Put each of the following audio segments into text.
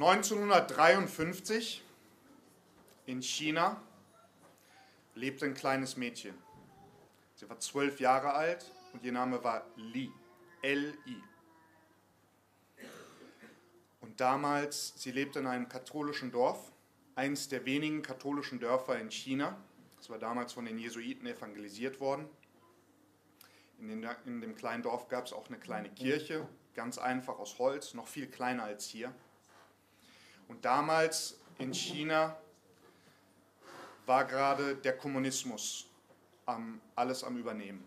1953 in China lebte ein kleines Mädchen. Sie war zwölf Jahre alt und ihr Name war Li. L-I. Und damals, sie lebte in einem katholischen Dorf, eines der wenigen katholischen Dörfer in China. Das war damals von den Jesuiten evangelisiert worden. In, den, in dem kleinen Dorf gab es auch eine kleine Kirche, ganz einfach aus Holz, noch viel kleiner als hier. Und damals in China war gerade der Kommunismus am, alles am Übernehmen.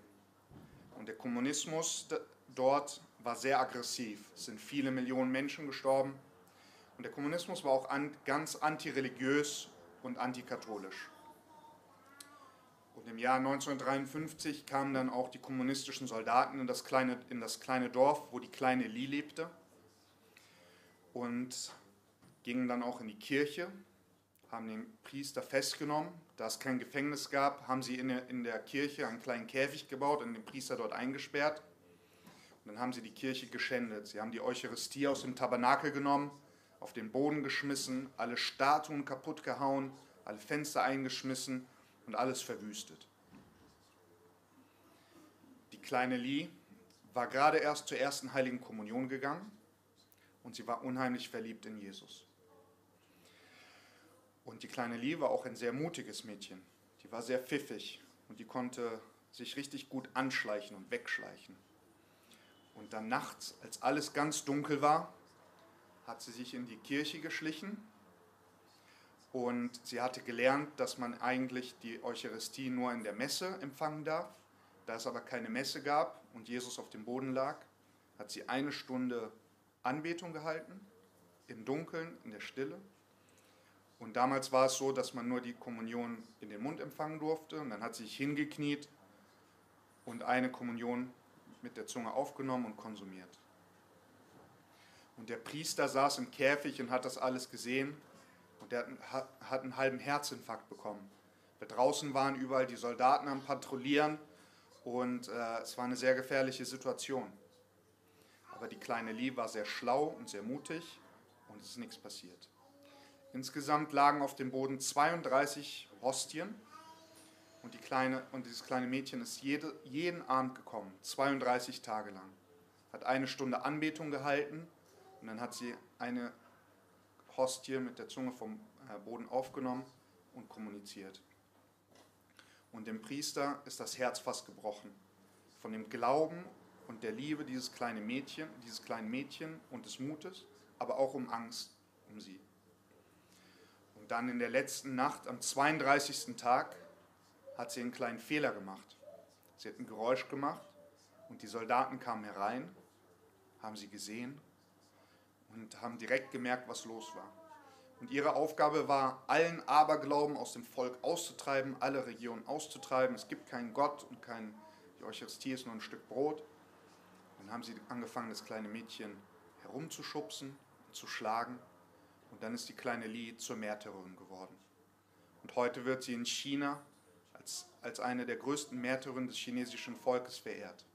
Und der Kommunismus dort war sehr aggressiv. Es sind viele Millionen Menschen gestorben. Und der Kommunismus war auch an, ganz antireligiös und antikatholisch. Und im Jahr 1953 kamen dann auch die kommunistischen Soldaten in das kleine, in das kleine Dorf, wo die kleine Li lebte. Und gingen dann auch in die Kirche, haben den Priester festgenommen. Da es kein Gefängnis gab, haben sie in der, Kirche einen kleinen Käfig gebaut und den Priester dort eingesperrt. Und dann haben sie die Kirche geschändet. Sie haben die Eucharistie aus dem Tabernakel genommen, auf den Boden geschmissen, alle Statuen kaputt gehauen, alle Fenster eingeschmissen und alles verwüstet. Die kleine Lee war gerade erst zur ersten heiligen Kommunion gegangen und sie war unheimlich verliebt in Jesus. Und die kleine Lee war auch ein sehr mutiges Mädchen. Die war sehr pfiffig und die konnte sich richtig gut anschleichen und wegschleichen. Und dann nachts, als alles ganz dunkel war, hat sie sich in die Kirche geschlichen und sie hatte gelernt, dass man eigentlich die Eucharistie nur in der Messe empfangen darf. Da es aber keine Messe gab und Jesus auf dem Boden lag, hat sie eine Stunde Anbetung gehalten, im Dunkeln, in der Stille. Und damals war es so, dass man nur die Kommunion in den Mund empfangen durfte. Und dann hat sie sich hingekniet und eine Kommunion mit der Zunge aufgenommen und konsumiert. Und der Priester saß im Käfig und hat das alles gesehen und der hat einen halben Herzinfarkt bekommen. Wir draußen waren überall die Soldaten am Patrouillieren und äh, es war eine sehr gefährliche Situation. Aber die kleine Lee war sehr schlau und sehr mutig und es ist nichts passiert. Insgesamt lagen auf dem Boden 32 Hostien und, die kleine, und dieses kleine Mädchen ist jede, jeden Abend gekommen, 32 Tage lang. Hat eine Stunde Anbetung gehalten und dann hat sie eine Hostie mit der Zunge vom äh, Boden aufgenommen und kommuniziert. Und dem Priester ist das Herz fast gebrochen. Von dem Glauben und der Liebe dieses kleinen Mädchen, dieses kleinen Mädchen und des Mutes, aber auch um Angst um sie. Dann in der letzten Nacht, am 32. Tag, hat sie einen kleinen Fehler gemacht. Sie hat ein Geräusch gemacht und die Soldaten kamen herein, haben sie gesehen und haben direkt gemerkt, was los war. Und ihre Aufgabe war, allen Aberglauben aus dem Volk auszutreiben, alle Regionen auszutreiben. Es gibt keinen Gott und kein, die Eucharistie ist nur ein Stück Brot. Dann haben sie angefangen, das kleine Mädchen herumzuschubsen, zu schlagen. Und dann ist die kleine Li zur Märtyrerin geworden. Und heute wird sie in China als, als eine der größten Märtyrerinnen des chinesischen Volkes verehrt.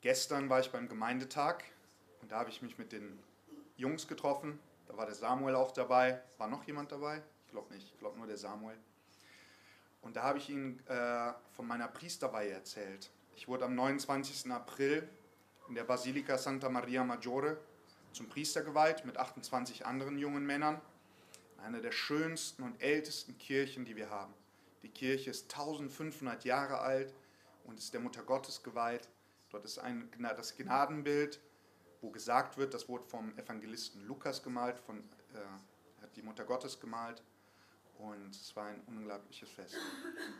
Gestern war ich beim Gemeindetag und da habe ich mich mit den Jungs getroffen. Da war der Samuel auch dabei. War noch jemand dabei? Ich glaube nicht. Ich glaube nur der Samuel. Und da habe ich ihnen äh, von meiner Priesterweihe erzählt. Ich wurde am 29. April in der Basilika Santa Maria Maggiore zum Priester geweiht mit 28 anderen jungen Männern. Eine der schönsten und ältesten Kirchen, die wir haben. Die Kirche ist 1500 Jahre alt und ist der Mutter Gottes geweiht. Dort ist ein, das Gnadenbild, wo gesagt wird, das wurde vom Evangelisten Lukas gemalt, von, äh, hat die Mutter Gottes gemalt. Und es war ein unglaubliches Fest.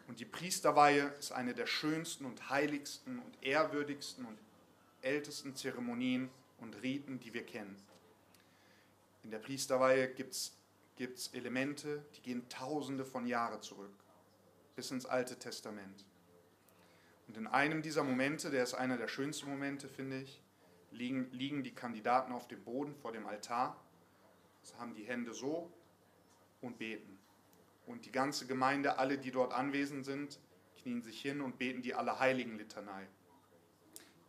Und die Priesterweihe ist eine der schönsten und heiligsten und ehrwürdigsten und ältesten Zeremonien und Riten, die wir kennen. In der Priesterweihe gibt es Elemente, die gehen tausende von Jahren zurück, bis ins Alte Testament. Und in einem dieser Momente, der ist einer der schönsten Momente, finde ich, liegen, liegen die Kandidaten auf dem Boden vor dem Altar, Sie haben die Hände so und beten. Und die ganze Gemeinde, alle, die dort anwesend sind, knien sich hin und beten die Allerheiligen-Litanei.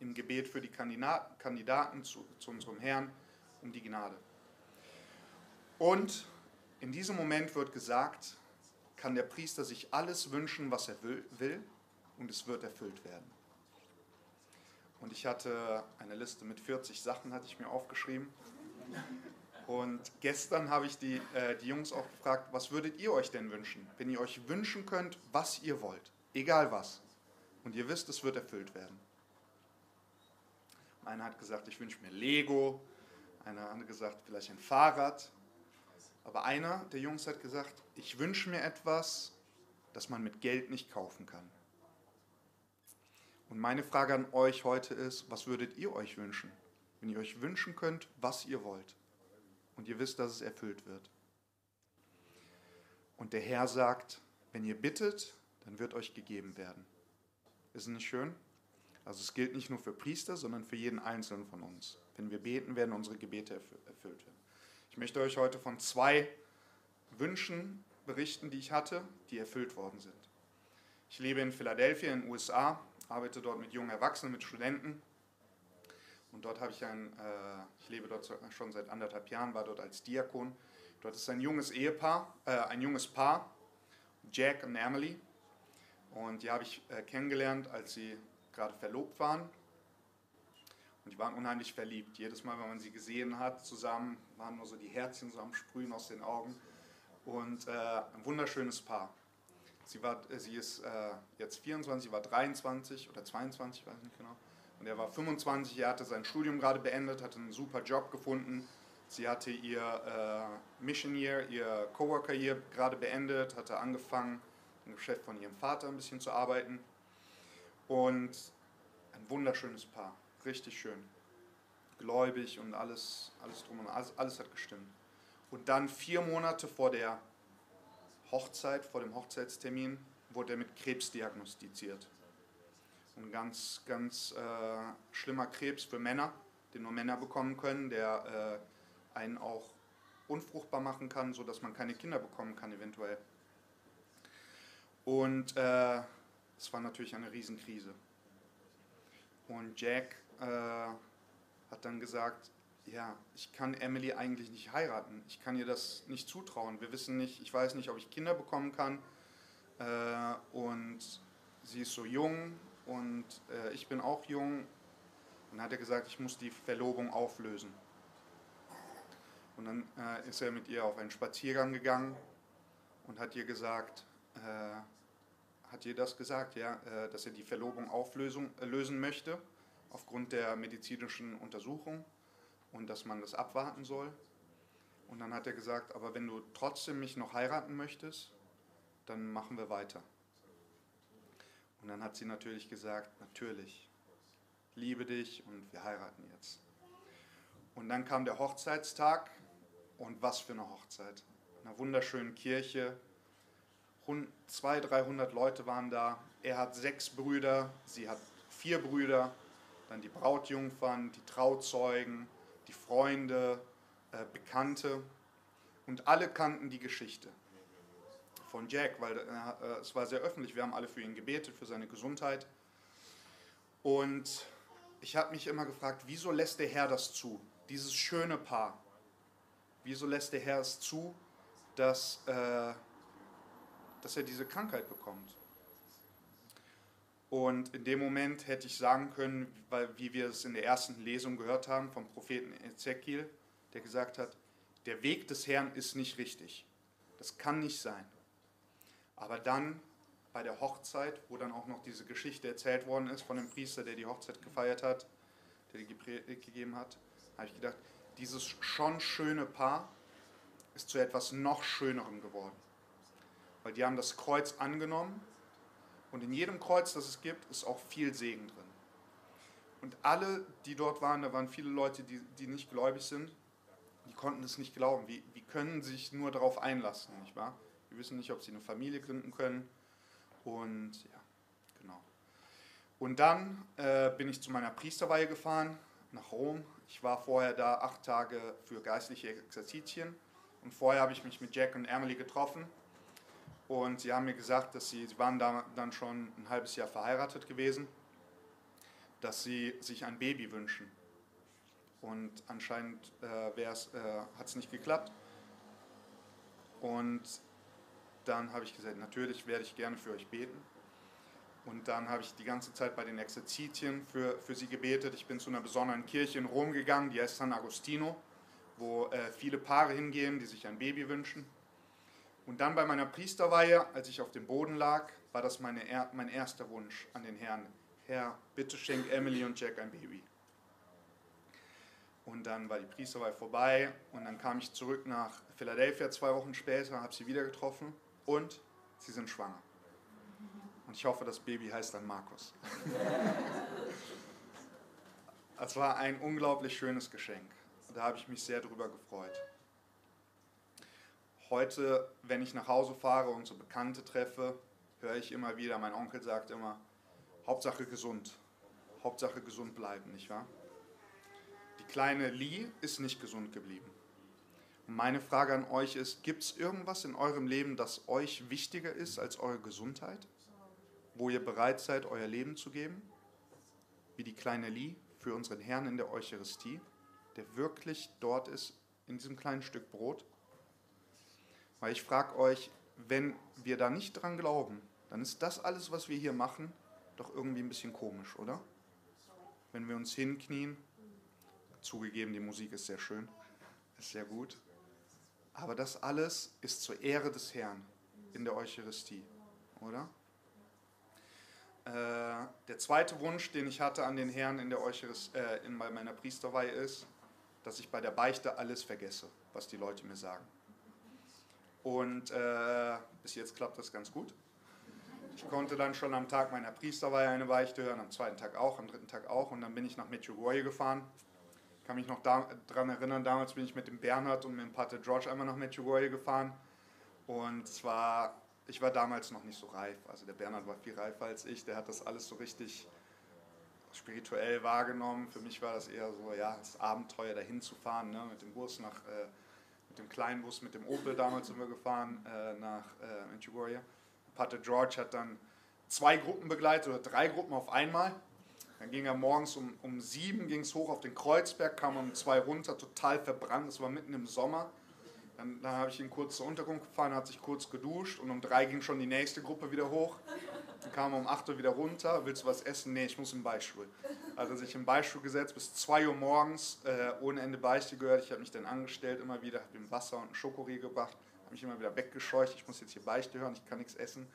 Im Gebet für die Kandidaten zu, zu unserem Herrn um die Gnade. Und in diesem Moment wird gesagt, kann der Priester sich alles wünschen, was er will, und es wird erfüllt werden. Und ich hatte eine Liste mit 40 Sachen, hatte ich mir aufgeschrieben. Und gestern habe ich die, äh, die Jungs auch gefragt, was würdet ihr euch denn wünschen? Wenn ihr euch wünschen könnt, was ihr wollt, egal was. Und ihr wisst, es wird erfüllt werden. Einer hat gesagt, ich wünsche mir Lego. Einer hat gesagt, vielleicht ein Fahrrad. Aber einer der Jungs hat gesagt, ich wünsche mir etwas, das man mit Geld nicht kaufen kann. Und meine Frage an euch heute ist, was würdet ihr euch wünschen, wenn ihr euch wünschen könnt, was ihr wollt und ihr wisst, dass es erfüllt wird? Und der Herr sagt, wenn ihr bittet, dann wird euch gegeben werden. Ist es nicht schön? Also es gilt nicht nur für Priester, sondern für jeden Einzelnen von uns. Wenn wir beten, werden unsere Gebete erfüllt werden. Ich möchte euch heute von zwei Wünschen berichten, die ich hatte, die erfüllt worden sind. Ich lebe in Philadelphia in den USA, arbeite dort mit jungen Erwachsenen, mit Studenten. Und dort habe ich ein, äh, ich lebe dort schon seit anderthalb Jahren, war dort als Diakon. Dort ist ein junges Ehepaar, äh, ein junges Paar, Jack und Emily. Und die habe ich äh, kennengelernt, als sie gerade verlobt waren. Und die waren unheimlich verliebt. Jedes Mal, wenn man sie gesehen hat, zusammen, waren nur so die Herzchen so am Sprühen aus den Augen. Und äh, ein wunderschönes Paar. Sie, war, äh, sie ist äh, jetzt 24, sie war 23 oder 22, weiß nicht genau. Und er war 25, er hatte sein Studium gerade beendet, hatte einen super Job gefunden. Sie hatte ihr äh, Mission Year, ihr Coworker Year gerade beendet, hatte angefangen, im Geschäft von ihrem Vater ein bisschen zu arbeiten. Und ein wunderschönes Paar, richtig schön. Gläubig und alles, alles drum und alles, alles hat gestimmt. Und dann vier Monate vor der Hochzeit, vor dem Hochzeitstermin, wurde er mit Krebs diagnostiziert. Ein ganz, ganz äh, schlimmer Krebs für Männer, den nur Männer bekommen können, der äh, einen auch unfruchtbar machen kann, sodass man keine Kinder bekommen kann eventuell. Und äh, es war natürlich eine Riesenkrise. Und Jack äh, hat dann gesagt, ja, ich kann Emily eigentlich nicht heiraten. Ich kann ihr das nicht zutrauen. Wir wissen nicht, ich weiß nicht, ob ich Kinder bekommen kann. Äh, und sie ist so jung und äh, ich bin auch jung. Und dann hat er gesagt, ich muss die Verlobung auflösen. Und dann äh, ist er mit ihr auf einen Spaziergang gegangen und hat ihr gesagt, äh, hat ihr das gesagt, ja, äh, dass er die Verlobung auflösen äh, möchte aufgrund der medizinischen Untersuchung und dass man das abwarten soll. Und dann hat er gesagt, aber wenn du trotzdem mich noch heiraten möchtest, dann machen wir weiter. Und dann hat sie natürlich gesagt, natürlich, liebe dich und wir heiraten jetzt. Und dann kam der Hochzeitstag und was für eine Hochzeit. In einer wunderschönen Kirche. 200, 300 Leute waren da. Er hat sechs Brüder, sie hat vier Brüder, dann die Brautjungfern, die Trauzeugen, die Freunde, äh, Bekannte und alle kannten die Geschichte von Jack, weil äh, es war sehr öffentlich. Wir haben alle für ihn gebetet, für seine Gesundheit. Und ich habe mich immer gefragt, wieso lässt der Herr das zu? Dieses schöne Paar. Wieso lässt der Herr es zu, dass, äh, dass er diese Krankheit bekommt? Und in dem Moment hätte ich sagen können, weil, wie wir es in der ersten Lesung gehört haben vom Propheten Ezekiel, der gesagt hat, der Weg des Herrn ist nicht richtig. Das kann nicht sein. Aber dann bei der Hochzeit, wo dann auch noch diese Geschichte erzählt worden ist von dem Priester, der die Hochzeit gefeiert hat, der die Predigt gegeben hat, habe ich gedacht, dieses schon schöne Paar ist zu etwas noch Schönerem geworden. Weil die haben das Kreuz angenommen und in jedem Kreuz, das es gibt, ist auch viel Segen drin. Und alle, die dort waren, da waren viele Leute, die, die nicht gläubig sind, die konnten es nicht glauben. Wie, wie können sich nur darauf einlassen, nicht wahr? Die wissen nicht, ob sie eine Familie gründen können. Und ja, genau. Und dann äh, bin ich zu meiner Priesterweihe gefahren nach Rom. Ich war vorher da acht Tage für geistliche Exerzitien. Und vorher habe ich mich mit Jack und Emily getroffen und sie haben mir gesagt, dass sie, sie waren da dann schon ein halbes Jahr verheiratet gewesen. dass sie sich ein Baby wünschen. Und anscheinend äh, äh, hat es nicht geklappt. Und dann habe ich gesagt, natürlich werde ich gerne für euch beten. Und dann habe ich die ganze Zeit bei den Exerzitien für, für sie gebetet. Ich bin zu einer besonderen Kirche in Rom gegangen, die heißt San Agostino, wo äh, viele Paare hingehen, die sich ein Baby wünschen. Und dann bei meiner Priesterweihe, als ich auf dem Boden lag, war das meine, mein erster Wunsch an den Herrn. Herr, bitte schenk Emily und Jack ein Baby. Und dann war die Priesterweihe vorbei und dann kam ich zurück nach Philadelphia zwei Wochen später, habe sie wieder getroffen und sie sind schwanger. Und ich hoffe, das Baby heißt dann Markus. Es war ein unglaublich schönes Geschenk. Da habe ich mich sehr drüber gefreut. Heute, wenn ich nach Hause fahre und so Bekannte treffe, höre ich immer wieder, mein Onkel sagt immer, Hauptsache gesund. Hauptsache gesund bleiben, nicht wahr? Die kleine Lee ist nicht gesund geblieben. Und meine Frage an euch ist, gibt es irgendwas in eurem Leben, das euch wichtiger ist als eure Gesundheit? wo ihr bereit seid, euer Leben zu geben, wie die kleine Lie für unseren Herrn in der Eucharistie, der wirklich dort ist, in diesem kleinen Stück Brot. Weil ich frage euch, wenn wir da nicht dran glauben, dann ist das alles, was wir hier machen, doch irgendwie ein bisschen komisch, oder? Wenn wir uns hinknien, zugegeben, die Musik ist sehr schön, ist sehr gut, aber das alles ist zur Ehre des Herrn in der Eucharistie, oder? Äh, der zweite Wunsch, den ich hatte an den Herrn in, der äh, in meiner Priesterweihe ist, dass ich bei der Beichte alles vergesse, was die Leute mir sagen. Und äh, bis jetzt klappt das ganz gut. Ich konnte dann schon am Tag meiner Priesterweihe eine Beichte hören, am zweiten Tag auch, am dritten Tag auch. Und dann bin ich nach Medjugorje gefahren. Ich kann mich noch daran erinnern, damals bin ich mit dem Bernhard und mit dem Pater George einmal nach Medjugorje gefahren. Und es war ich war damals noch nicht so reif. Also der Bernhard war viel reifer als ich. Der hat das alles so richtig spirituell wahrgenommen. Für mich war das eher so, ja, das Abenteuer dahin zu fahren, ne, mit dem Bus nach, äh, dem kleinen Bus, mit dem Opel damals sind wir gefahren äh, nach äh, Medjugorje. Pater George hat dann zwei Gruppen begleitet oder drei Gruppen auf einmal. Dann ging er morgens um, um sieben ging's hoch auf den Kreuzberg, kam um zwei runter, total verbrannt. Das war mitten im Sommer. Dann, dann habe ich ihn kurz zur Unterkunft gefahren, hat sich kurz geduscht und um drei ging schon die nächste Gruppe wieder hoch. Kam um acht Uhr wieder runter. Willst du was essen? Nee, ich muss im Beistuhl. Er sich im Beistuhl gesetzt bis zwei Uhr morgens, äh, ohne Ende Beichte gehört. Ich habe mich dann angestellt immer wieder, habe ihm Wasser und einen Schokoriegel gebracht, habe mich immer wieder weggescheucht. Ich muss jetzt hier Beichte hören, ich kann nichts essen.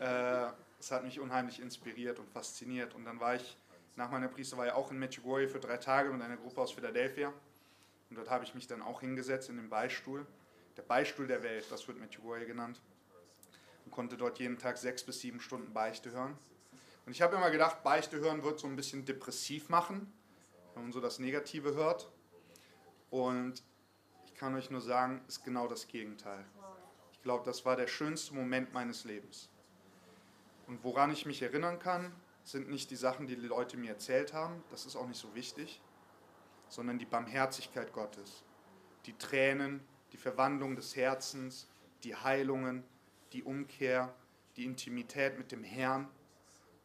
Äh, es hat mich unheimlich inspiriert und fasziniert. Und dann war ich nach meiner Priesterweihe auch in Medjugorje für drei Tage mit einer Gruppe aus Philadelphia. Und dort habe ich mich dann auch hingesetzt in den Beistuhl, der Beistuhl der Welt, das wird Medjugorje genannt, und konnte dort jeden Tag sechs bis sieben Stunden Beichte hören. Und ich habe immer gedacht, Beichte hören wird so ein bisschen depressiv machen, wenn man so das Negative hört. Und ich kann euch nur sagen, ist genau das Gegenteil. Ich glaube, das war der schönste Moment meines Lebens. Und woran ich mich erinnern kann, sind nicht die Sachen, die die Leute mir erzählt haben. Das ist auch nicht so wichtig sondern die Barmherzigkeit Gottes, die Tränen, die Verwandlung des Herzens, die Heilungen, die Umkehr, die Intimität mit dem Herrn.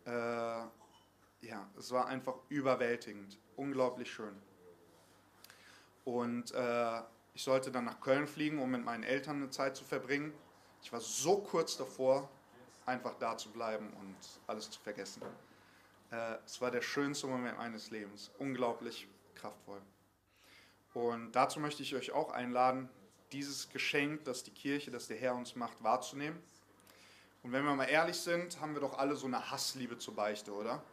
Äh, ja, es war einfach überwältigend, unglaublich schön. Und äh, ich sollte dann nach Köln fliegen, um mit meinen Eltern eine Zeit zu verbringen. Ich war so kurz davor, einfach da zu bleiben und alles zu vergessen. Äh, es war der schönste Moment meines Lebens. Unglaublich kraftvoll. Und dazu möchte ich euch auch einladen, dieses Geschenk, das die Kirche, das der Herr uns macht, wahrzunehmen. Und wenn wir mal ehrlich sind, haben wir doch alle so eine Hassliebe zur Beichte, oder?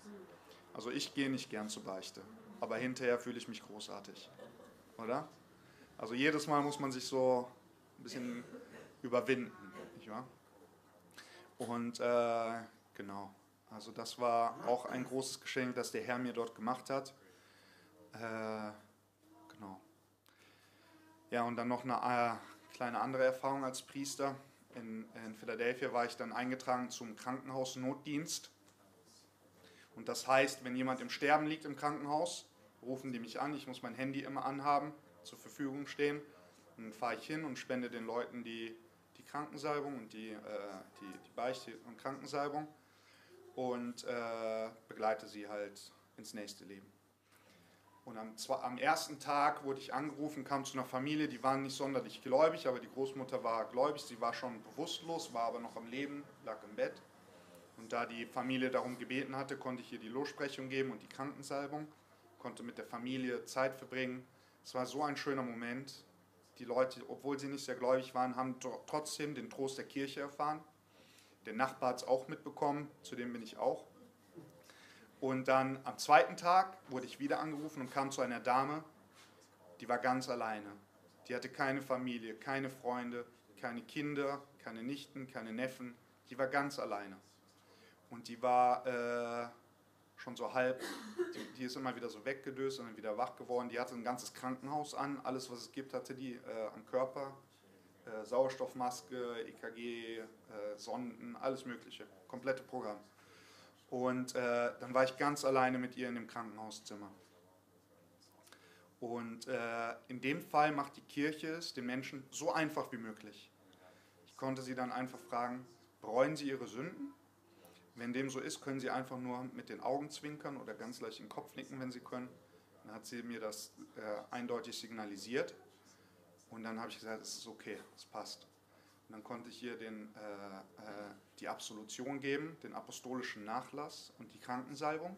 Also ich gehe nicht gern zur Beichte, aber hinterher fühle ich mich großartig, oder? Also jedes Mal muss man sich so ein bisschen überwinden, nicht wahr? Und äh, genau, also das war auch ein großes Geschenk, das der Herr mir dort gemacht hat. Äh. Ja, und dann noch eine äh, kleine andere Erfahrung als Priester. In, in Philadelphia war ich dann eingetragen zum Krankenhausnotdienst. Und das heißt, wenn jemand im Sterben liegt im Krankenhaus, rufen die mich an. Ich muss mein Handy immer anhaben, zur Verfügung stehen. Und dann fahre ich hin und spende den Leuten die, die Krankensalbung und die, äh, die, die Beichte und Krankensalbung und äh, begleite sie halt ins nächste Leben. Und am, am, ersten Tag wurde ich angerufen, kam zu einer Familie, die waren nicht sonderlich gläubig, aber die Großmutter war gläubig, sie war schon bewusstlos, war aber noch am Leben, lag im Bett. Und da die Familie darum gebeten hatte, konnte ich ihr die Lossprechung geben und die Krankensalbung, konnte mit der Familie Zeit verbringen. Es war so ein schöner Moment. Die Leute, obwohl sie nicht sehr gläubig waren, haben trotzdem den Trost der Kirche erfahren. Der Nachbar hat es auch mitbekommen, zu dem bin ich auch. Und dann am zweiten Tag wurde ich wieder angerufen und kam zu einer Dame, die war ganz alleine. Die hatte keine Familie, keine Freunde, keine Kinder, keine Nichten, keine Neffen. Die war ganz alleine. Und die war äh, schon so halb, die, die, ist immer wieder so weggedöst und dann wieder wach geworden. Die hatte ein ganzes Krankenhaus an, alles was es gibt hatte die äh, am Körper. Äh, Sauerstoffmaske, EKG, äh, Sonden, alles mögliche, komplette Programm. Und äh, dann war ich ganz alleine mit ihr in dem Krankenhauszimmer. Und äh, in dem Fall macht die Kirche es den Menschen so einfach wie möglich. Ich konnte sie dann einfach fragen, bereuen sie ihre Sünden? Wenn dem so ist, können sie einfach nur mit den Augen zwinkern oder ganz leicht den Kopf nicken, wenn sie können. Dann hat sie mir das äh, eindeutig signalisiert. Und dann habe ich gesagt, es ist okay, es passt. Und dann konnte ich ihr den, äh, äh, die Absolution geben, den apostolischen Nachlass und die Krankensalbung.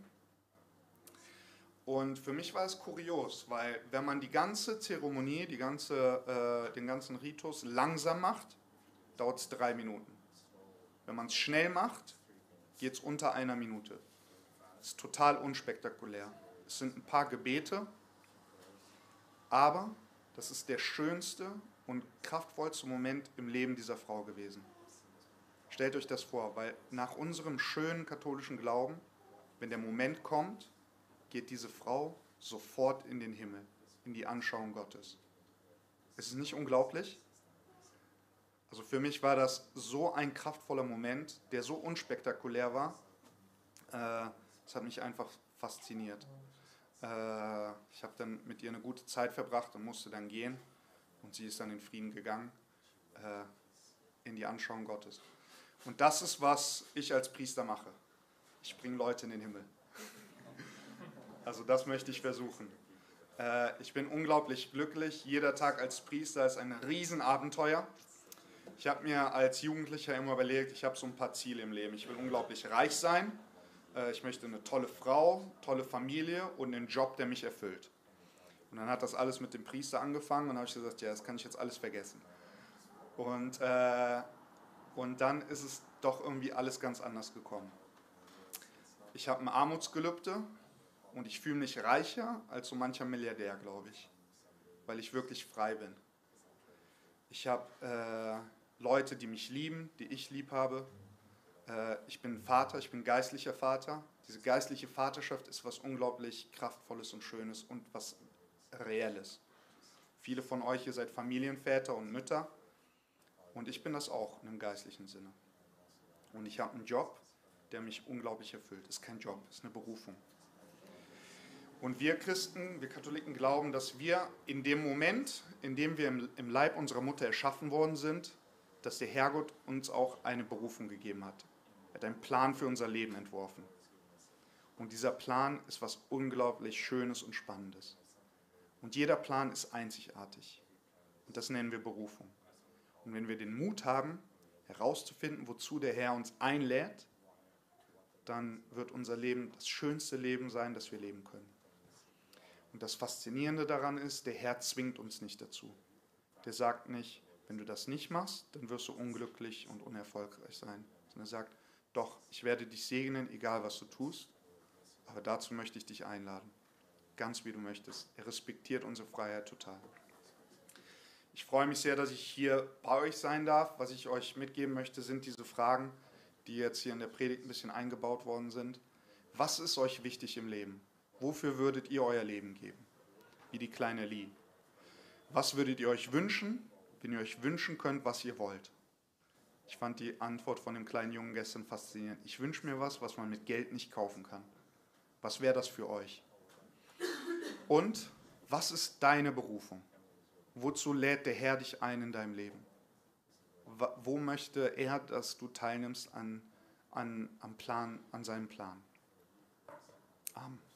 Und für mich war es kurios, weil wenn man die ganze Zeremonie, die ganze, äh, den ganzen Ritus langsam macht, dauert es drei Minuten. Wenn man es schnell macht, geht es unter einer Minute. Es ist total unspektakulär. Es sind ein paar Gebete, aber das ist der schönste und kraftvollste Moment im Leben dieser Frau gewesen. Stellt euch das vor, weil nach unserem schönen katholischen Glauben, wenn der Moment kommt, geht diese Frau sofort in den Himmel, in die Anschauung Gottes. Ist es nicht unglaublich? Also für mich war das so ein kraftvoller Moment, der so unspektakulär war. Äh, es hat mich einfach fasziniert. Äh, ich habe dann mit ihr eine gute Zeit verbracht und musste dann gehen. Und sie ist dann in Frieden gegangen, äh, in die Anschauung Gottes. Und das ist, was ich als Priester mache. Ich bringe Leute in den Himmel. Also das möchte ich versuchen. Äh, ich bin unglaublich glücklich. Jeder Tag als Priester ist ein Riesenabenteuer. Ich habe mir als Jugendlicher immer überlegt, ich habe so ein paar Ziele im Leben. Ich will unglaublich reich sein. Äh, ich möchte eine tolle Frau, tolle Familie und einen Job, der mich erfüllt. Und dann hat das alles mit dem Priester angefangen und habe ich gesagt, ja, das kann ich jetzt alles vergessen. Und, äh, und dann ist es doch irgendwie alles ganz anders gekommen. Ich habe ein Armutsgelübde und ich fühle mich reicher als so mancher Milliardär, glaube ich, weil ich wirklich frei bin. Ich habe äh, Leute, die mich lieben, die ich lieb habe. Äh, ich bin Vater, ich bin geistlicher Vater. Diese geistliche Vaterschaft ist was unglaublich Kraftvolles und Schönes und was Reelles. Viele von euch, ihr seid Familienväter und Mütter und ich bin das auch in einem geistlichen Sinne. Und ich habe einen Job, der mich unglaublich erfüllt. Ist kein Job, ist eine Berufung. Und wir Christen, wir Katholiken glauben, dass wir in dem Moment, in dem wir im Leib unserer Mutter erschaffen worden sind, dass der Herrgott uns auch eine Berufung gegeben hat. Er hat einen Plan für unser Leben entworfen. Und dieser Plan ist was unglaublich Schönes und Spannendes. Und jeder Plan ist einzigartig. Und das nennen wir Berufung. Und wenn wir den Mut haben, herauszufinden, wozu der Herr uns einlädt, dann wird unser Leben das schönste Leben sein, das wir leben können. Und das Faszinierende daran ist, der Herr zwingt uns nicht dazu. Der sagt nicht, wenn du das nicht machst, dann wirst du unglücklich und unerfolgreich sein. Sondern er sagt, doch, ich werde dich segnen, egal was du tust, aber dazu möchte ich dich einladen ganz wie du möchtest. Er respektiert unsere Freiheit total. Ich freue mich sehr, dass ich hier bei euch sein darf. Was ich euch mitgeben möchte, sind diese Fragen, die jetzt hier in der Predigt ein bisschen eingebaut worden sind. Was ist euch wichtig im Leben? Wofür würdet ihr euer Leben geben? Wie die kleine Lee. Was würdet ihr euch wünschen, wenn ihr euch wünschen könnt, was ihr wollt? Ich fand die Antwort von dem kleinen Jungen gestern faszinierend. Ich wünsche mir was, was man mit Geld nicht kaufen kann. Was wäre das für euch? Und was ist deine Berufung? Wozu lädt der Herr dich ein in deinem Leben? Wo möchte er, dass du teilnimmst an, an, am Plan, an seinem Plan? Amen.